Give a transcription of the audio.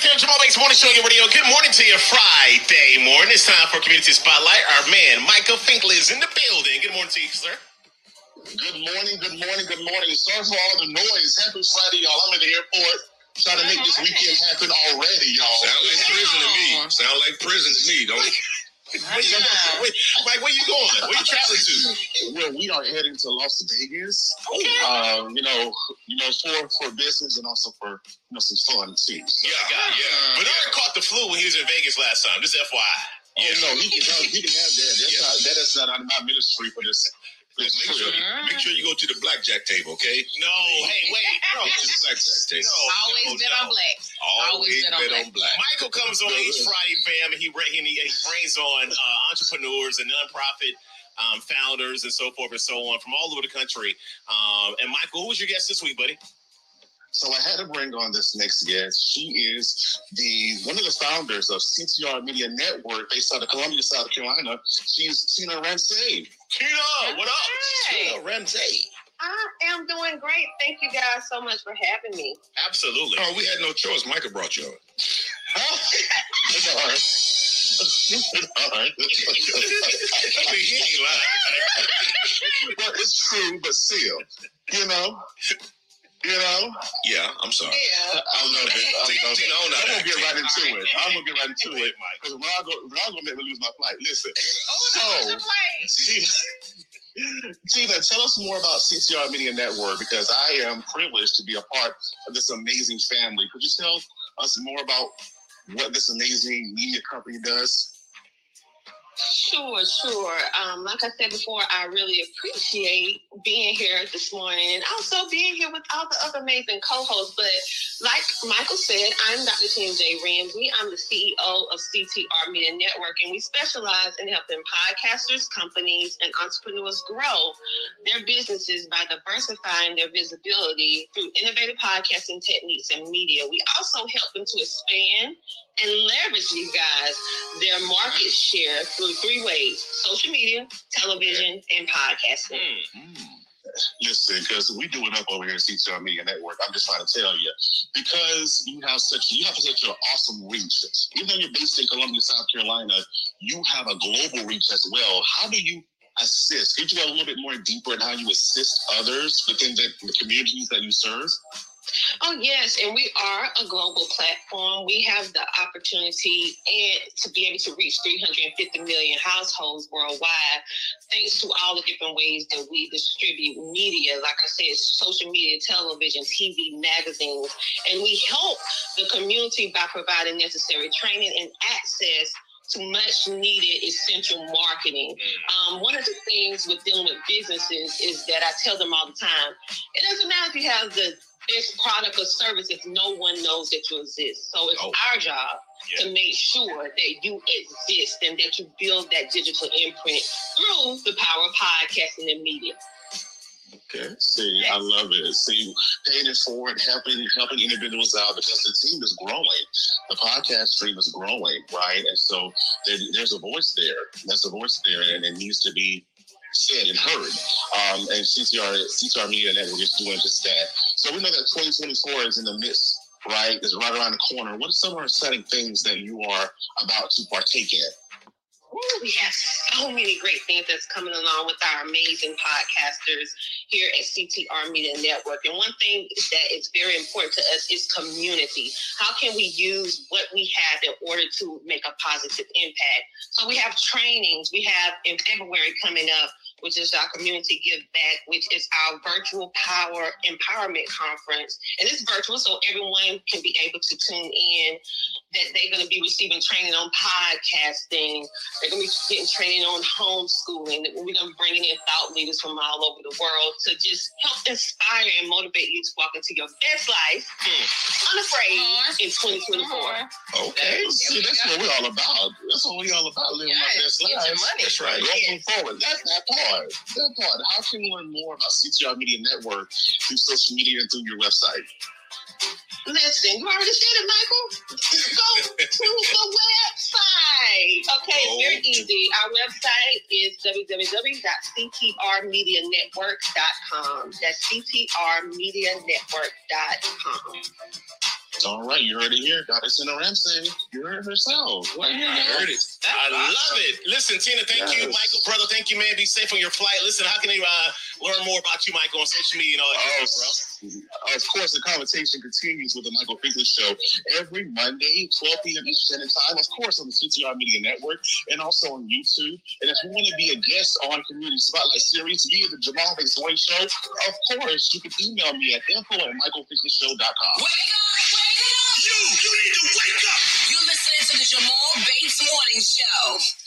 FM, Jamal Bates Morning Show, your radio. Good morning to you, Friday morning. It's time for Community Spotlight. Our man, Michael Finkley, is in the building. Good morning to you, sir. Good morning, good morning, good morning. Sorry for all the noise. Happy Friday, y'all. I'm in the airport trying to make this weekend happen already, y'all. Sound like prison to me. Sound like prison to me, don't it? Wait, Mike, where you going? Where you traveling to? Well, we are heading to Las Vegas. Okay. Um, you know, you know, for for business and also for you know some fun too. So, Yeah, yeah. I caught the flu when he was in Vegas last time. Just FYI. Oh no, he can have, he can have that. That's Yeah. not that is not out of my ministry for this. This Make sure, make sure you go to the blackjack table, okay? No, hey, wait, bro. To the blackjack table. No, Always no, bet no. on black. Always Always bet on bet on black. Michael comes on each Friday, fam, and he, he, he brings on uh, entrepreneurs and nonprofit um, founders and so forth and so on from all over the country. Um, and Michael, who was your guest this week, buddy? So I had to bring on this next guest. She is the one of the founders of CTR Media Network based out of Columbia, South Carolina. She's Tina Ramsay. Tina, what up? Hey. Tina Ramsay. I am doing great. Thank you guys so much for having me. Absolutely. Oh, we had no choice. Michael brought you on. It's Alright. Alright. I mean, he ain't lying. well, it's true, but still, you know, you know, Yeah, I'm sorry. Yeah. I love it. I Tina, love Tina, it. own that I'm gonna get act. right into it. I'm gonna get right into Wait, it. Mike. Because Ron go, Ron gonna make me lose my flight. Listen, Oh, so no, play. Tina, Tina, tell us more about CTR Media Network because I am privileged to be a part of this amazing family. Could you tell us more about what this amazing media company does? Sure, sure. Um, like I said before, I really appreciate being here this morning and also being here with all the other amazing co-hosts. But like Michael said, I'm Dr. Tina J. Ramsay. I'm the CEO of CTR Media Network, and we specialize in helping podcasters, companies, and entrepreneurs grow their businesses by diversifying their visibility through innovative podcasting techniques and media. We also help them to expand and leverage you guys their market share through three ways social media, television, and podcasting. Hmm. Listen, because we do it up over here at CTR Media Network. I'm just trying to tell you because you have such you have such an awesome reach. Even though you're based in Columbia, South Carolina, you have a global reach as well. How do you assist? Could you go a little bit more deeper in how you assist others within the, the communities that you serve? Yes, and we are a global platform. We have the opportunity and to be able to reach 350 million households worldwide, thanks to all the different ways that we distribute media. Like I said, social media, television, TV, magazines, and we help the community by providing necessary training and access to much needed essential marketing. Um, one of the things with dealing with businesses is that I tell them all the time, it doesn't matter if you have the best product or service if no one knows that you exist. So it's Oh. our job Yeah. to make sure that you exist and that you build that digital imprint through the power of podcasting and media. Okay. See, I love it. See, paying it forward, helping helping individuals out because the team is growing. The podcast stream is growing, right? And so there, there's a voice there. There's a voice there, and it needs to be said and heard. Um, and CTR CTR Media Network is doing just that. So we know that 2024 is in the midst, right? Is right around the corner. What are some of the exciting things that you are about to partake in? Ooh, we have so many great things that's coming along with our amazing podcasters here at CTR Media Network. And one thing that is very important to us is community. How can we use what we have in order to make a positive impact? So we have trainings. We have in February coming up, which is our community give back, which is our virtual power empowerment conference. And it's virtual, so everyone can be able to tune in. That they're going to be receiving training on podcasting, they're going to be getting training on homeschooling. We're going to be bringing in thought leaders from all over the world to just help inspire and motivate you to walk into your best life unafraid uh-huh. in 2024. Uh-huh. Okay. See, that's what we're all about. That's what we're all about, living our Yes, best get your lives. money. That's right. Going forward, that's that part. That part. How can you learn more about CTR Media Network through social media and through your website? Listen, you already said it, Michael. Go to the website. Okay, it's very easy. Our website is www.ctrmedianetwork.com. That's ctrmedianetwork.com. All right, you heard it here. Goddess Tina Ramsay. You heard it herself. Well, you I heard it. I love it. Listen, Tina, thank you, Michael, brother. Thank you, man. Be safe on your flight. Listen, how can they uh, learn more about you, Michael, on social media and all that Oh, bro? Of course, the conversation continues with the Michael Finkley Show every Monday, 12 p.m. Eastern Standard Time, of course, on the CTR Media Network and also on YouTube. And if you want to be a guest on Community Spotlight Series via the Jamal McSwain Show, of course, you can email me at info at michaelfinkleyshow.com. Wake you need to wake up. You're listening to the Jamal Bates Morning Show.